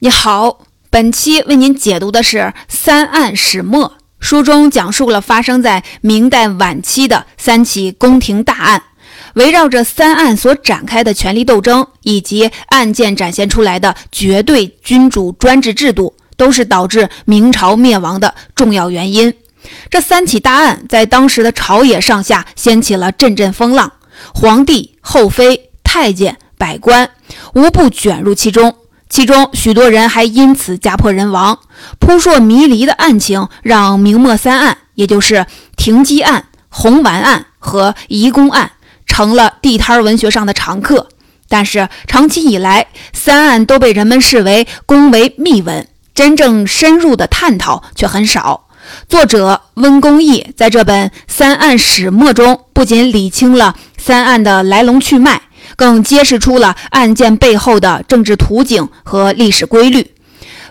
你好，本期为您解读的是《三案始末》。书中讲述了发生在明代晚期的三起宫廷大案，围绕着三案所展开的权力斗争，以及案件展现出来的绝对君主专制制度，都是导致明朝灭亡的重要原因。这三起大案在当时的朝野上下掀起了阵阵风浪，皇帝、后妃、太监、百官无不卷入其中。其中许多人还因此家破人亡。扑朔迷离的案情让明末三案，也就是停机案、红丸案和移宫案，成了地摊文学上的常客。但是长期以来，三案都被人们视为宫闱秘闻，真正深入的探讨却很少。作者温公义在这本《三案始末》中，不仅理清了三案的来龙去脉。更揭示出了案件背后的政治图景和历史规律。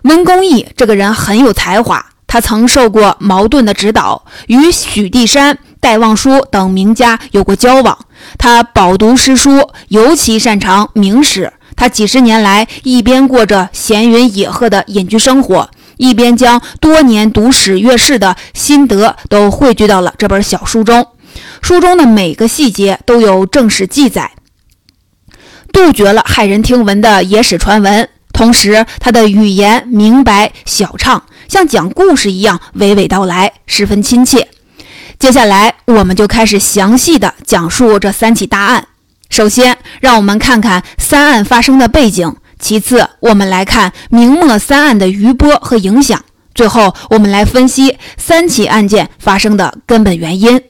温公义这个人很有才华，他曾受过茅盾的指导，与许地山、戴望舒等名家有过交往。他饱读诗书，尤其擅长明史。他几十年来一边过着闲云野鹤的隐居生活，一边将多年读史阅世的心得都汇聚到了这本小书中。书中的每个细节都有正史记载。杜绝了骇人听闻的野史传闻，同时他的语言明白小畅，像讲故事一样娓娓道来，十分亲切。接下来，我们就开始详细的讲述这三起大案。首先，让我们看看三案发生的背景；其次，我们来看明末三案的余波和影响；最后，我们来分析三起案件发生的根本原因。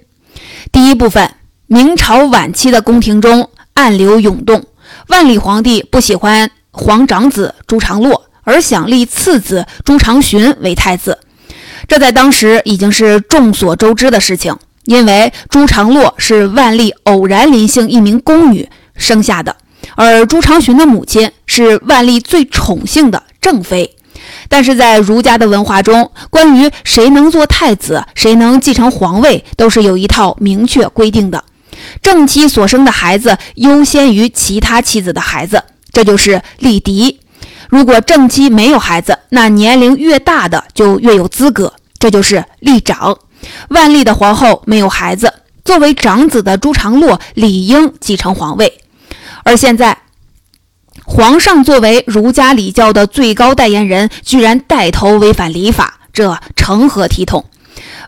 第一部分，明朝晚期的宫廷中，暗流涌动。万历皇帝不喜欢皇长子朱常洛，而想立次子朱常洵为太子，这在当时已经是众所周知的事情。因为朱常洛是万历偶然临幸一名宫女生下的，而朱常洵的母亲是万历最宠幸的正妃。但是在儒家的文化中，关于谁能做太子，谁能继承皇位，都是有一套明确规定的。正妻所生的孩子优先于其他妻子的孩子，这就是立嫡。如果正妻没有孩子，那年龄越大的就越有资格，这就是立长。万历的皇后没有孩子，作为长子的朱常洛理应继承皇位。而现在，皇上作为儒家礼教的最高代言人，居然带头违反礼法，这成何体统？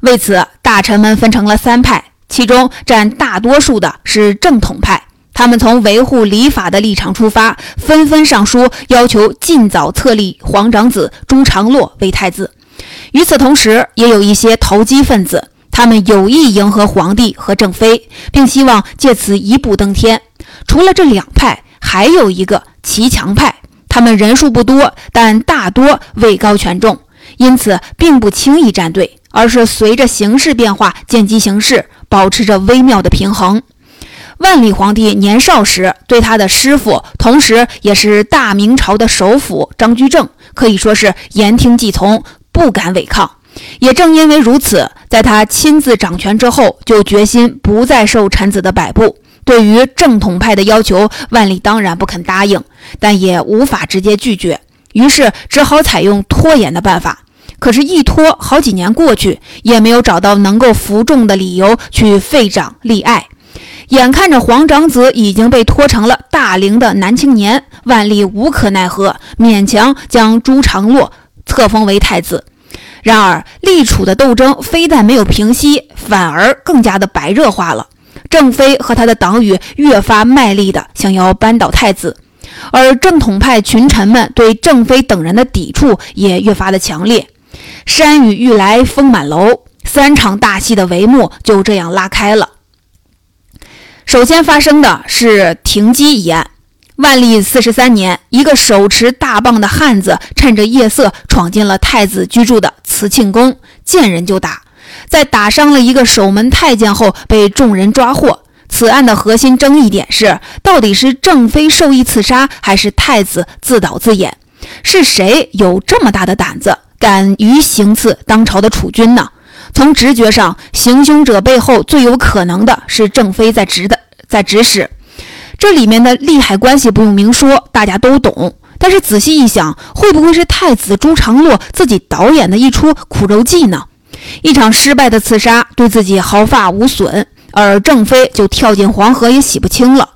为此，大臣们分成了三派。其中占大多数的是正统派，他们从维护礼法的立场出发，纷纷上书要求尽早册立皇长子朱常洛为太子。与此同时，也有一些投机分子，他们有意迎合皇帝和正妃，并希望借此一步登天。除了这两派，还有一个骑墙派，他们人数不多，但大多位高权重，因此并不轻易站队，而是随着形势变化见机行事。保持着微妙的平衡。万历皇帝年少时对他的师傅，同时也是大明朝的首辅张居正，可以说是言听计从，不敢违抗。也正因为如此，在他亲自掌权之后，就决心不再受臣子的摆布。对于正统派的要求，万历当然不肯答应，但也无法直接拒绝，于是只好采用拖延的办法。可是，一拖好几年过去，也没有找到能够服众的理由去废长立爱。眼看着皇长子已经被拖成了大龄的男青年，万历无可奈何，勉强将朱常洛册封为太子。然而，立储的斗争非但没有平息，反而更加的白热化了。郑妃和他的党羽越发卖力的想要扳倒太子，而正统派群臣们对郑妃等人的抵触也越发的强烈。山雨欲来风满楼，三场大戏的帷幕就这样拉开了。首先发生的是停机一案。万历四十三年，一个手持大棒的汉子趁着夜色闯进了太子居住的慈庆宫，见人就打，在打伤了一个守门太监后，被众人抓获。此案的核心争议点是：到底是正妃授意刺杀，还是太子自导自演？是谁有这么大的胆子？敢于行刺当朝的储君呢？从直觉上，行凶者背后最有可能的是郑妃在指的在指使。这里面的利害关系不用明说，大家都懂。但是仔细一想，会不会是太子朱常洛自己导演的一出苦肉计呢？一场失败的刺杀，对自己毫发无损，而郑飞就跳进黄河也洗不清了。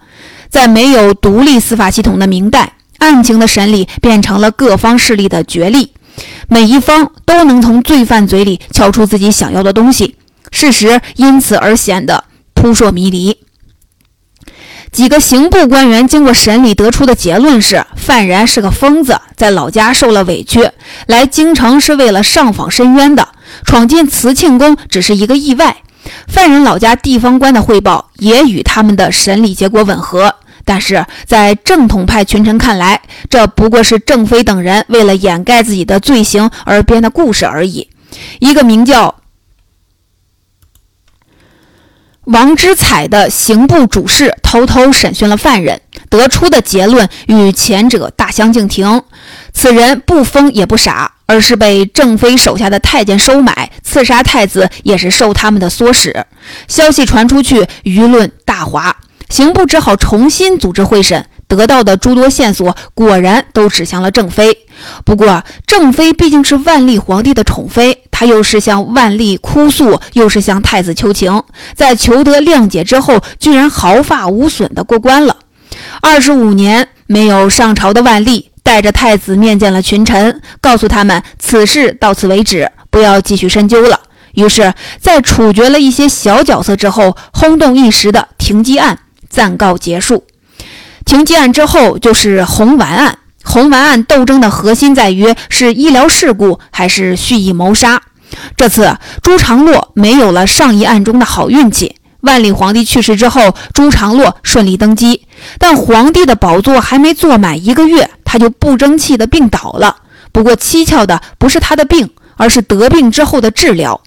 在没有独立司法系统的明代，案情的审理变成了各方势力的角力，每一方都能从罪犯嘴里撬出自己想要的东西，事实因此而显得扑朔迷离。几个刑部官员经过审理得出的结论是：犯人是个疯子，在老家受了委屈，来京城是为了上访申冤的，闯进慈庆宫只是一个意外。犯人老家地方官的汇报也与他们的审理结果吻合，但是在正统派群臣看来，这不过是郑飞等人为了掩盖自己的罪行而编的故事而已。一个名叫……王之彩的刑部主事偷偷审讯了犯人，得出的结论与前者大相径庭。此人不疯也不傻，而是被郑飞手下的太监收买，刺杀太子也是受他们的唆使。消息传出去，舆论大哗，刑部只好重新组织会审。得到的诸多线索果然都指向了郑妃。不过，郑妃毕竟是万历皇帝的宠妃，她又是向万历哭诉，又是向太子求情，在求得谅解之后，居然毫发无损地过关了。二十五年没有上朝的万历，带着太子面见了群臣，告诉他们此事到此为止，不要继续深究了。于是，在处决了一些小角色之后，轰动一时的停机案暂告结束。停机案之后就是红丸案。红丸案斗争的核心在于是医疗事故还是蓄意谋杀。这次朱常洛没有了上一案中的好运气。万历皇帝去世之后，朱常洛顺利登基，但皇帝的宝座还没坐满一个月，他就不争气的病倒了。不过蹊跷的不是他的病，而是得病之后的治疗。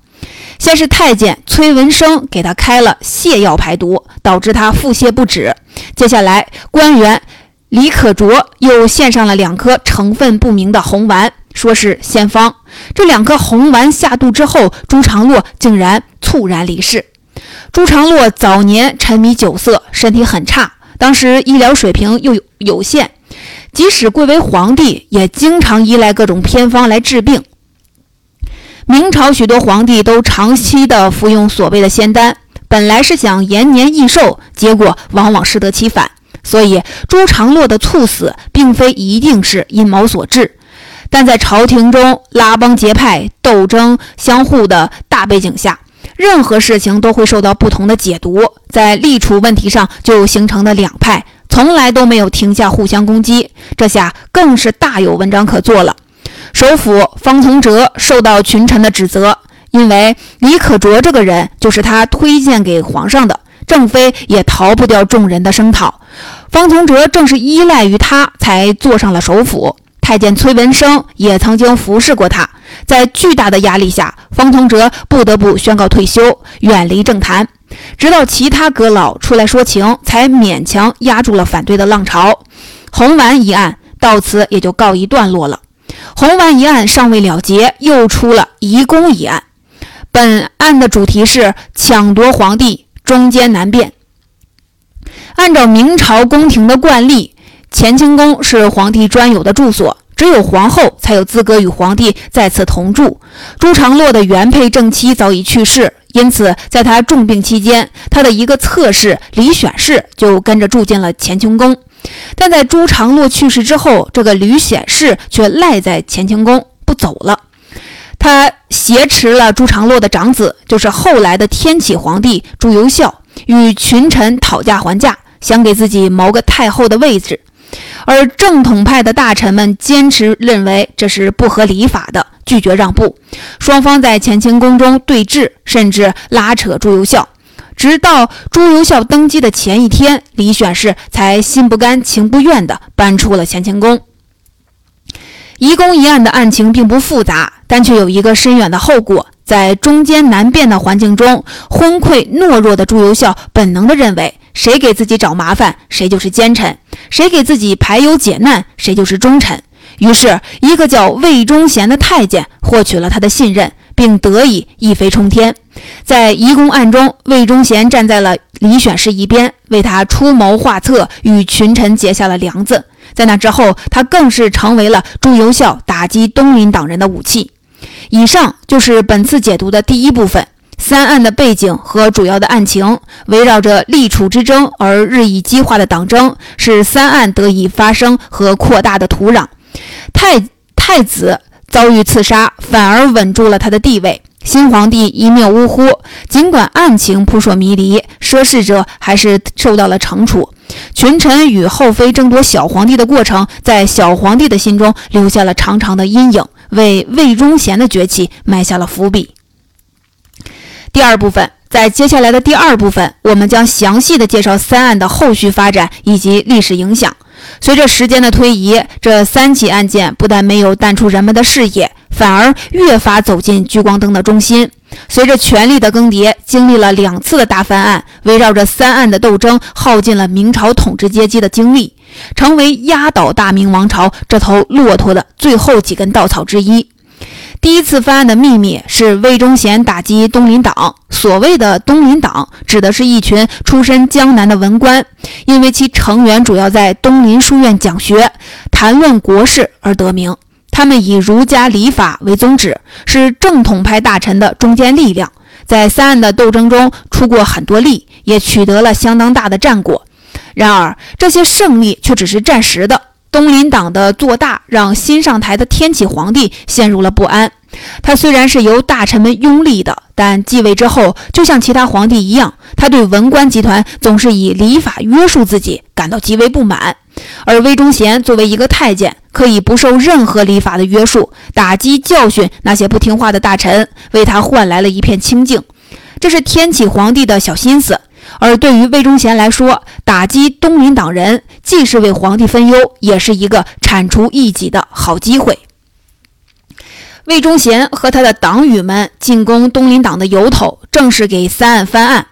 先是太监崔文生给他开了泻药排毒，导致他腹泻不止。接下来，官员李可灼又献上了两颗成分不明的红丸，说是仙方。这两颗红丸下肚之后，朱常洛竟然猝然离世。朱常洛早年沉迷酒色，身体很差，当时医疗水平又有有限，即使贵为皇帝，也经常依赖各种偏方来治病。明朝许多皇帝都长期的服用所谓的仙丹，本来是想延年益寿，结果往往适得其反。所以朱常洛的猝死并非一定是阴谋所致，但在朝廷中拉帮结派、斗争相互的大背景下，任何事情都会受到不同的解读。在立储问题上就形成了两派，从来都没有停下互相攻击，这下更是大有文章可做了。首辅方从哲受到群臣的指责，因为李可灼这个人就是他推荐给皇上的，郑妃也逃不掉众人的声讨。方从哲正是依赖于他才坐上了首辅。太监崔文生也曾经服侍过他，在巨大的压力下，方从哲不得不宣告退休，远离政坛。直到其他阁老出来说情，才勉强压住了反对的浪潮。红丸一案到此也就告一段落了。红丸一案尚未了结，又出了移宫一案。本案的主题是抢夺皇帝，中间难辨。按照明朝宫廷的惯例，乾清宫是皇帝专有的住所，只有皇后才有资格与皇帝在此同住。朱常洛的原配正妻早已去世，因此在他重病期间，他的一个侧室李选侍就跟着住进了乾清宫。但在朱常洛去世之后，这个吕显氏却赖在乾清宫不走了。他挟持了朱常洛的长子，就是后来的天启皇帝朱由校，与群臣讨价还价，想给自己谋个太后的位置。而正统派的大臣们坚持认为这是不合礼法的，拒绝让步。双方在乾清宫中对峙，甚至拉扯朱由校。直到朱由校登基的前一天，李选侍才心不甘情不愿地搬出了乾清宫。移宫一案的案情并不复杂，但却有一个深远的后果。在中间难辨的环境中，昏聩懦弱的朱由校本能地认为，谁给自己找麻烦，谁就是奸臣；谁给自己排忧解难，谁就是忠臣。于是，一个叫魏忠贤的太监获取了他的信任。并得以一飞冲天。在移宫案中，魏忠贤站在了李选侍一边，为他出谋划策，与群臣结下了梁子。在那之后，他更是成为了朱由校打击东林党人的武器。以上就是本次解读的第一部分。三案的背景和主要的案情，围绕着立储之争而日益激化的党争，是三案得以发生和扩大的土壤。太太子遭遇刺杀，反而稳住了他的地位。新皇帝一命呜呼，尽管案情扑朔迷离，涉事者还是受到了惩处。群臣与后妃争夺小皇帝的过程，在小皇帝的心中留下了长长的阴影，为魏忠贤的崛起埋下了伏笔。第二部分，在接下来的第二部分，我们将详细的介绍三案的后续发展以及历史影响。随着时间的推移，这三起案件不但没有淡出人们的视野，反而越发走进聚光灯的中心。随着权力的更迭，经历了两次的大翻案，围绕着三案的斗争，耗尽了明朝统治阶级的精力，成为压倒大明王朝这头骆驼的最后几根稻草之一。第一次翻案的秘密是魏忠贤打击东林党。所谓的东林党，指的是一群出身江南的文官，因为其成员主要在东林书院讲学、谈论国事而得名。他们以儒家礼法为宗旨，是正统派大臣的中坚力量，在三案的斗争中出过很多力，也取得了相当大的战果。然而，这些胜利却只是暂时的。东林党的做大，让新上台的天启皇帝陷入了不安。他虽然是由大臣们拥立的，但继位之后，就像其他皇帝一样，他对文官集团总是以礼法约束自己，感到极为不满。而魏忠贤作为一个太监，可以不受任何礼法的约束，打击教训那些不听话的大臣，为他换来了一片清静。这是天启皇帝的小心思。而对于魏忠贤来说，打击东林党人既是为皇帝分忧，也是一个铲除异己的好机会。魏忠贤和他的党羽们进攻东林党的由头，正是给三案翻案。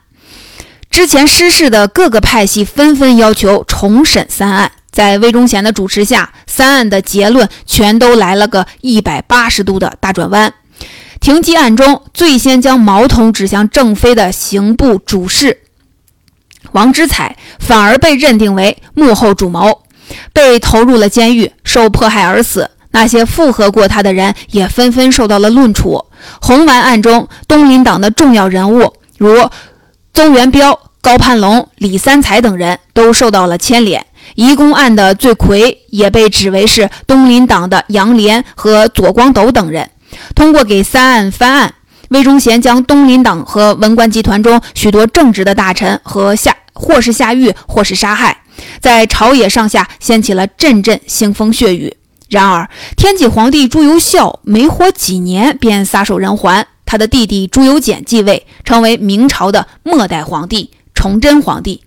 之前失势的各个派系纷纷要求重审三案，在魏忠贤的主持下，三案的结论全都来了个一百八十度的大转弯。停机案中，最先将矛头指向郑飞的刑部主事。王之才反而被认定为幕后主谋，被投入了监狱，受迫害而死。那些附和过他的人也纷纷受到了论处。红丸案中，东林党的重要人物如邹元标、高攀龙、李三才等人都受到了牵连。移宫案的罪魁也被指为是东林党的杨涟和左光斗等人。通过给三案翻案，魏忠贤将东林党和文官集团中许多正直的大臣和下。或是下狱，或是杀害，在朝野上下掀起了阵阵腥风血雨。然而，天启皇帝朱由校没活几年便撒手人寰，他的弟弟朱由检继位，成为明朝的末代皇帝崇祯皇帝。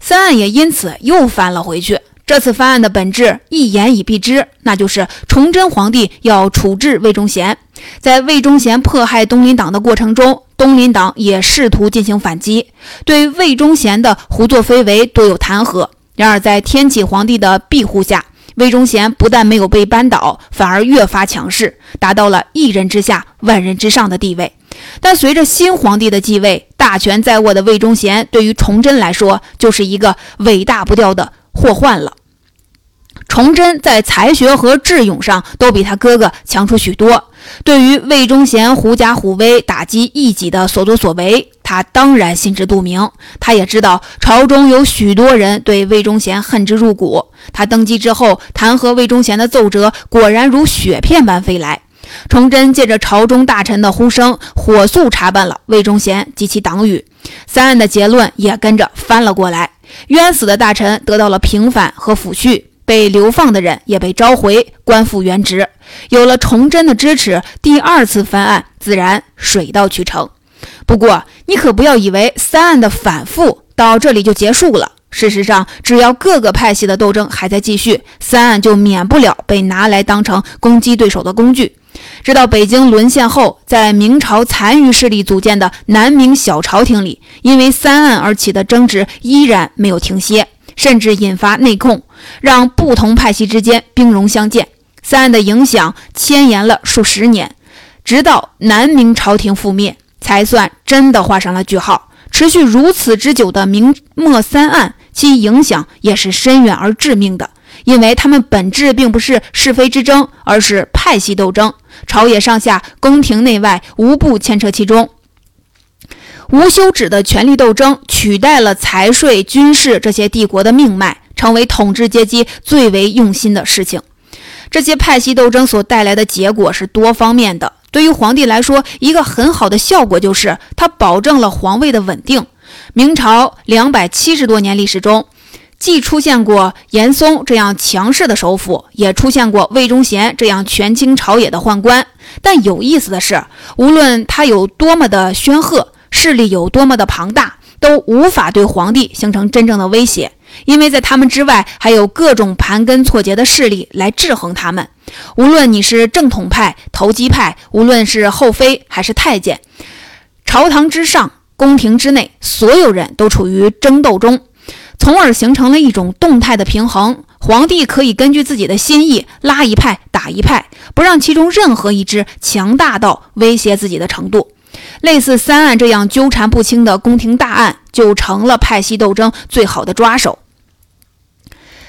三案也因此又翻了回去。这次翻案的本质一言以蔽之，那就是崇祯皇帝要处置魏忠贤。在魏忠贤迫害东林党的过程中，东林党也试图进行反击，对魏忠贤的胡作非为多有弹劾。然而，在天启皇帝的庇护下，魏忠贤不但没有被扳倒，反而越发强势，达到了一人之下、万人之上的地位。但随着新皇帝的继位，大权在握的魏忠贤对于崇祯来说就是一个尾大不掉的祸患了。崇祯在才学和智勇上都比他哥哥强出许多。对于魏忠贤狐假虎威、打击异己的所作所为，他当然心知肚明。他也知道朝中有许多人对魏忠贤恨之入骨。他登基之后，弹劾魏忠贤的奏折果然如雪片般飞来。崇祯借着朝中大臣的呼声，火速查办了魏忠贤及其党羽。三案的结论也跟着翻了过来，冤死的大臣得到了平反和抚恤。被流放的人也被召回，官复原职。有了崇祯的支持，第二次翻案自然水到渠成。不过，你可不要以为三案的反复到这里就结束了。事实上，只要各个派系的斗争还在继续，三案就免不了被拿来当成攻击对手的工具。直到北京沦陷后，在明朝残余势力组建的南明小朝廷里，因为三案而起的争执依然没有停歇。甚至引发内讧，让不同派系之间兵戎相见。三案的影响牵延了数十年，直到南明朝廷覆灭，才算真的画上了句号。持续如此之久的明末三案，其影响也是深远而致命的，因为他们本质并不是是非之争，而是派系斗争。朝野上下、宫廷内外，无不牵扯其中。无休止的权力斗争取代了财税、军事这些帝国的命脉，成为统治阶级最为用心的事情。这些派系斗争所带来的结果是多方面的。对于皇帝来说，一个很好的效果就是它保证了皇位的稳定。明朝两百七十多年历史中，既出现过严嵩这样强势的首辅，也出现过魏忠贤这样权倾朝野的宦官。但有意思的是，无论他有多么的煊赫，势力有多么的庞大，都无法对皇帝形成真正的威胁，因为在他们之外还有各种盘根错节的势力来制衡他们。无论你是正统派、投机派，无论是后妃还是太监，朝堂之上、宫廷之内，所有人都处于争斗中，从而形成了一种动态的平衡。皇帝可以根据自己的心意拉一派打一派，不让其中任何一支强大到威胁自己的程度。类似三案这样纠缠不清的宫廷大案，就成了派系斗争最好的抓手。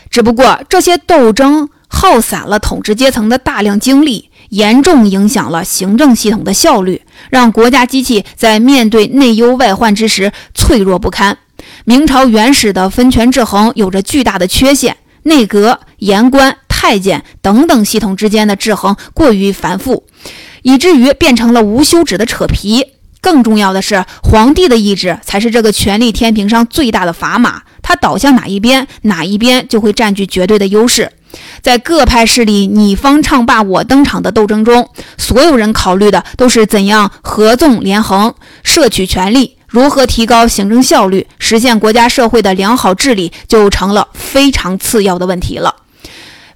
只不过这些斗争耗散了统治阶层的大量精力，严重影响了行政系统的效率，让国家机器在面对内忧外患之时脆弱不堪。明朝原始的分权制衡有着巨大的缺陷。内阁、言官、太监等等系统之间的制衡过于繁复，以至于变成了无休止的扯皮。更重要的是，皇帝的意志才是这个权力天平上最大的砝码，他倒向哪一边，哪一边就会占据绝对的优势。在各派势力你方唱罢我登场的斗争中，所有人考虑的都是怎样合纵连横，摄取权力。如何提高行政效率，实现国家社会的良好治理，就成了非常次要的问题了。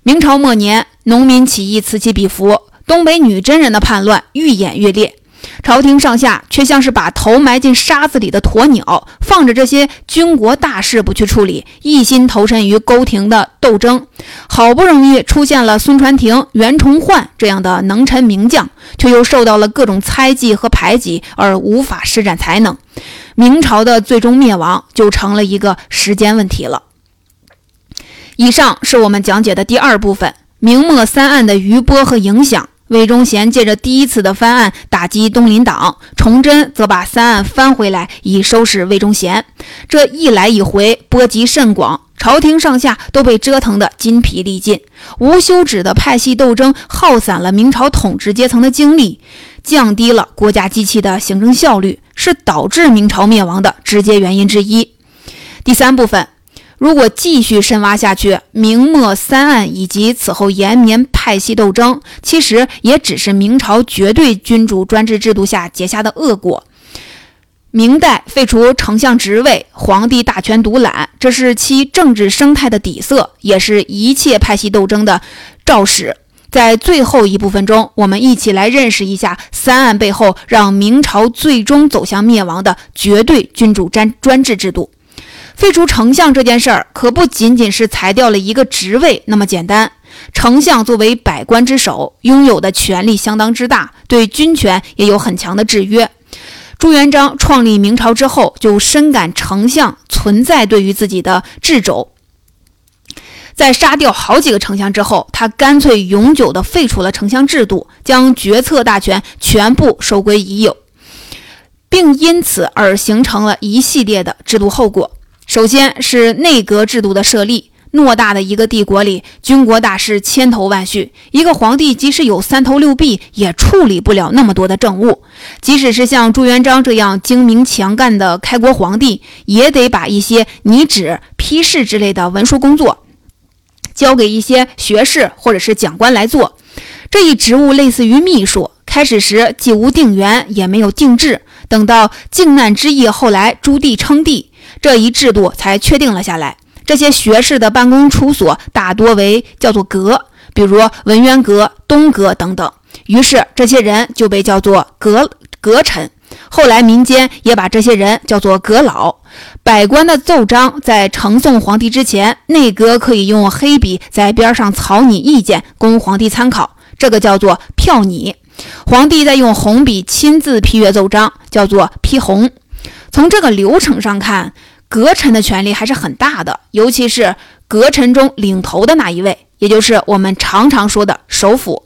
明朝末年，农民起义此起彼伏，东北女真人的叛乱愈演愈烈。朝廷上下却像是把头埋进沙子里的鸵鸟，放着这些军国大事不去处理，一心投身于宫廷的斗争。好不容易出现了孙传庭、袁崇焕这样的能臣名将，却又受到了各种猜忌和排挤，而无法施展才能。明朝的最终灭亡就成了一个时间问题了。以上是我们讲解的第二部分：明末三案的余波和影响。魏忠贤借着第一次的翻案打击东林党，崇祯则把三案翻回来以收拾魏忠贤。这一来一回，波及甚广，朝廷上下都被折腾得筋疲力尽。无休止的派系斗争耗散了明朝统治阶层的精力，降低了国家机器的行政效率，是导致明朝灭亡的直接原因之一。第三部分。如果继续深挖下去，明末三案以及此后延绵派系斗争，其实也只是明朝绝对君主专制制度下结下的恶果。明代废除丞相职位，皇帝大权独揽，这是其政治生态的底色，也是一切派系斗争的肇始。在最后一部分中，我们一起来认识一下三案背后让明朝最终走向灭亡的绝对君主专专制制度。废除丞相这件事儿，可不仅仅是裁掉了一个职位那么简单。丞相作为百官之首，拥有的权力相当之大，对军权也有很强的制约。朱元璋创立明朝之后，就深感丞相存在对于自己的掣肘。在杀掉好几个丞相之后，他干脆永久地废除了丞相制度，将决策大权全部收归已有，并因此而形成了一系列的制度后果。首先是内阁制度的设立。偌大的一个帝国里，军国大事千头万绪，一个皇帝即使有三头六臂，也处理不了那么多的政务。即使是像朱元璋这样精明强干的开国皇帝，也得把一些拟旨、批示之类的文书工作交给一些学士或者是讲官来做。这一职务类似于秘书，开始时既无定员，也没有定制。等到靖难之役，后来朱棣称帝。这一制度才确定了下来。这些学士的办公处所大多为叫做阁，比如文渊阁、东阁等等。于是这些人就被叫做阁阁臣。后来民间也把这些人叫做阁老。百官的奏章在呈送皇帝之前，内阁可以用黑笔在边上草拟意见，供皇帝参考，这个叫做票拟。皇帝再用红笔亲自批阅奏章，叫做批红。从这个流程上看，阁臣的权力还是很大的，尤其是阁臣中领头的那一位，也就是我们常常说的首辅，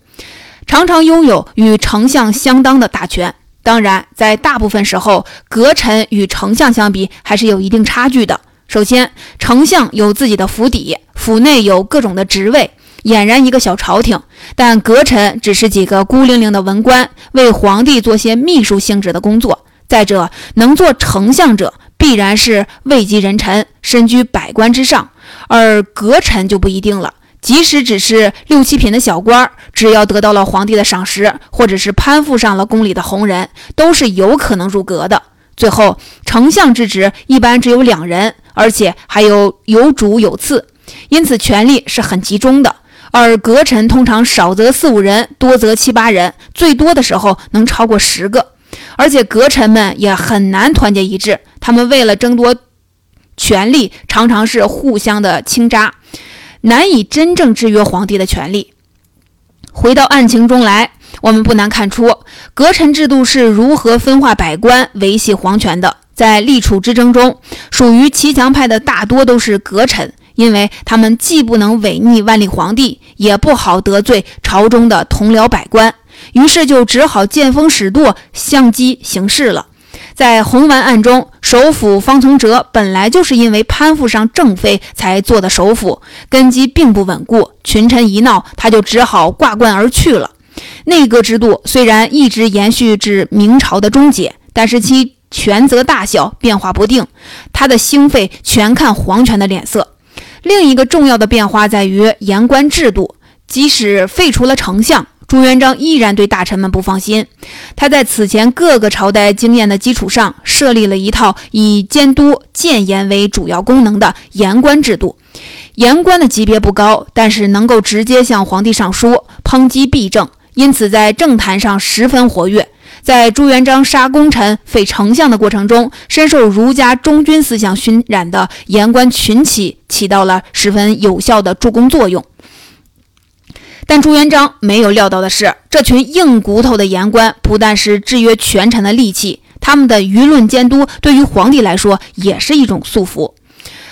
常常拥有与丞相相当的大权。当然，在大部分时候，阁臣与丞相相比还是有一定差距的。首先，丞相有自己的府邸，府内有各种的职位，俨然一个小朝廷；但阁臣只是几个孤零零的文官，为皇帝做些秘书性质的工作。再者，能做丞相者必然是位极人臣，身居百官之上，而阁臣就不一定了。即使只是六七品的小官，只要得到了皇帝的赏识，或者是攀附上了宫里的红人，都是有可能入阁的。最后，丞相之职一般只有两人，而且还有有主有次，因此权力是很集中的。而阁臣通常少则四五人，多则七八人，最多的时候能超过十个。而且阁臣们也很难团结一致，他们为了争夺权力，常常是互相的倾轧。难以真正制约皇帝的权力。回到案情中来，我们不难看出，阁臣制度是如何分化百官、维系皇权的。在立储之争中，属于骑墙派的大多都是阁臣，因为他们既不能违逆万历皇帝，也不好得罪朝中的同僚百官，于是就只好见风使舵，相机行事了。在红丸案中，首辅方从哲本来就是因为攀附上正妃才做的首辅，根基并不稳固。群臣一闹，他就只好挂冠而去了。内阁制度虽然一直延续至明朝的终结，但是其权责大小变化不定，他的兴废全看皇权的脸色。另一个重要的变化在于言官制度，即使废除了丞相。朱元璋依然对大臣们不放心，他在此前各个朝代经验的基础上，设立了一套以监督谏言为主要功能的言官制度。言官的级别不高，但是能够直接向皇帝上书，抨击弊政，因此在政坛上十分活跃。在朱元璋杀功臣、废丞相的过程中，深受儒家忠君思想熏染的言官群起，起到了十分有效的助攻作用。但朱元璋没有料到的是，这群硬骨头的言官不但是制约权臣的利器，他们的舆论监督对于皇帝来说也是一种束缚。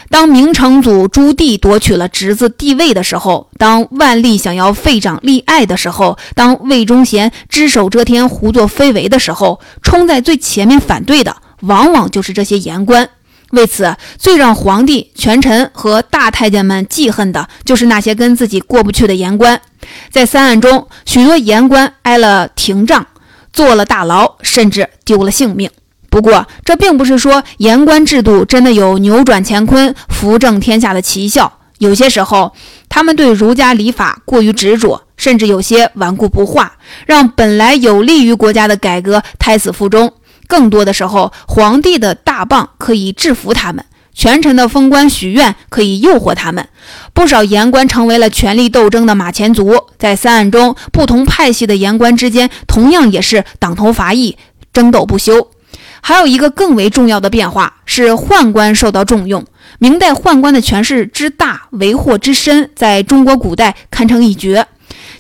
当明成祖朱棣夺取了侄子帝位的时候，当万历想要废长立爱的时候，当魏忠贤只手遮天、胡作非为的时候，冲在最前面反对的，往往就是这些言官。为此，最让皇帝、权臣和大太监们记恨的，就是那些跟自己过不去的言官。在三案中，许多言官挨了廷杖，坐了大牢，甚至丢了性命。不过，这并不是说言官制度真的有扭转乾坤、扶正天下的奇效。有些时候，他们对儒家礼法过于执着，甚至有些顽固不化，让本来有利于国家的改革胎死腹中。更多的时候，皇帝的大棒可以制服他们，权臣的封官许愿可以诱惑他们。不少言官成为了权力斗争的马前卒。在三案中，不同派系的言官之间同样也是党同伐异，争斗不休。还有一个更为重要的变化是宦官受到重用。明代宦官的权势之大，为祸之深，在中国古代堪称一绝。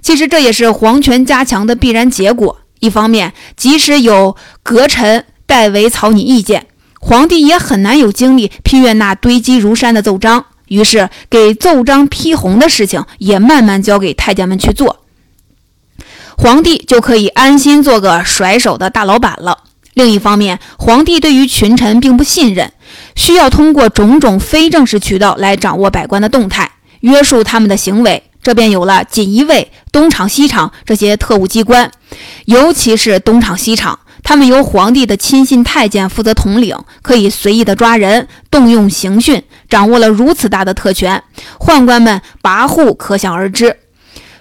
其实这也是皇权加强的必然结果。一方面，即使有阁臣代为草拟意见，皇帝也很难有精力批阅那堆积如山的奏章。于是，给奏章批红的事情也慢慢交给太监们去做，皇帝就可以安心做个甩手的大老板了。另一方面，皇帝对于群臣并不信任，需要通过种种非正式渠道来掌握百官的动态，约束他们的行为。这便有了锦衣卫、东厂、西厂这些特务机关，尤其是东厂、西厂，他们由皇帝的亲信太监负责统领，可以随意的抓人、动用刑讯，掌握了如此大的特权，宦官们跋扈可想而知。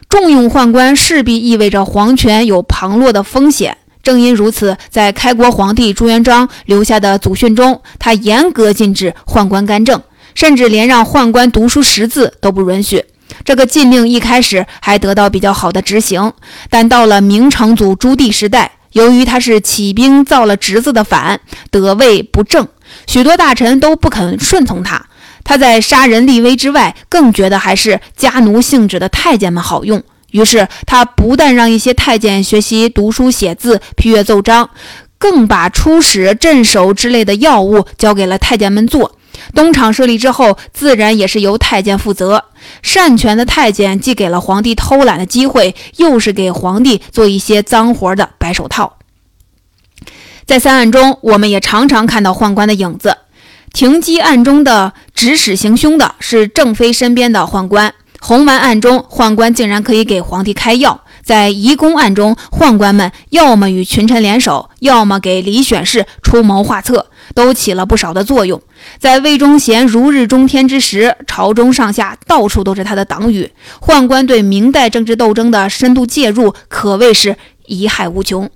重用宦官势必意味着皇权有旁落的风险。正因如此，在开国皇帝朱元璋留下的祖训中，他严格禁止宦官干政，甚至连让宦官读书识字都不允许。这个禁令一开始还得到比较好的执行，但到了明成祖朱棣时代，由于他是起兵造了侄子的反，得位不正，许多大臣都不肯顺从他。他在杀人立威之外，更觉得还是家奴性质的太监们好用。于是他不但让一些太监学习读书写字、批阅奏章，更把出使镇守之类的要务交给了太监们做。东厂设立之后，自然也是由太监负责。擅权的太监既给了皇帝偷懒的机会，又是给皇帝做一些脏活的白手套。在三案中，我们也常常看到宦官的影子。停机案中的指使行凶的是郑妃身边的宦官。红丸案中，宦官竟然可以给皇帝开药。在移宫案中，宦官们要么与群臣联手，要么给李选侍出谋划策，都起了不少的作用。在魏忠贤如日中天之时，朝中上下到处都是他的党羽，宦官对明代政治斗争的深度介入，可谓是贻害无穷。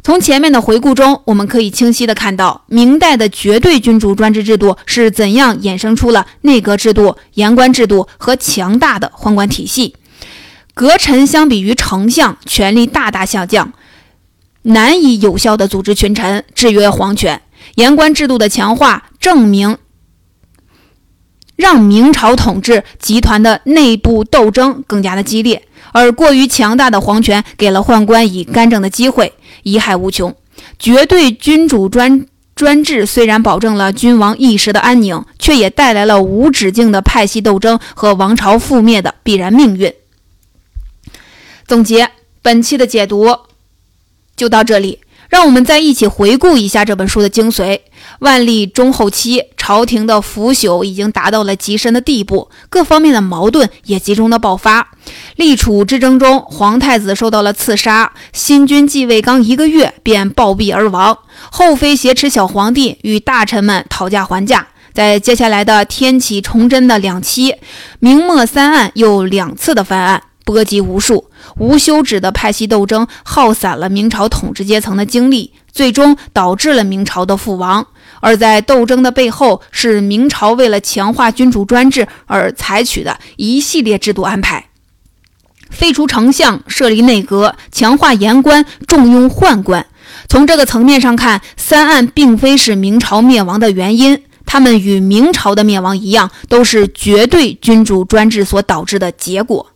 从前面的回顾中，我们可以清晰地看到，明代的绝对君主专制制度是怎样衍生出了内阁制度、言官制度和强大的宦官体系。阁臣相比于丞相，权力大大下降，难以有效地组织群臣，制约皇权。言官制度的强化，证明让明朝统治集团的内部斗争更加的激烈，而过于强大的皇权给了宦官以干政的机会，贻害无穷。绝对君主专专制虽然保证了君王一时的安宁，却也带来了无止境的派系斗争和王朝覆灭的必然命运。总结本期的解读就到这里，让我们再一起回顾一下这本书的精髓。万历中后期，朝廷的腐朽已经达到了极深的地步，各方面的矛盾也集中的爆发。立储之争中，皇太子受到了刺杀，新君继位刚一个月便暴毙而亡。后妃挟持小皇帝与大臣们讨价还价，在接下来的天启、崇祯的两期，明末三案又两次的翻案。波及无数，无休止的派系斗争耗散了明朝统治阶层的精力，最终导致了明朝的覆亡。而在斗争的背后，是明朝为了强化君主专制而采取的一系列制度安排：废除丞相，设立内阁，强化言官，重用宦官。从这个层面上看，三案并非是明朝灭亡的原因，他们与明朝的灭亡一样，都是绝对君主专制所导致的结果。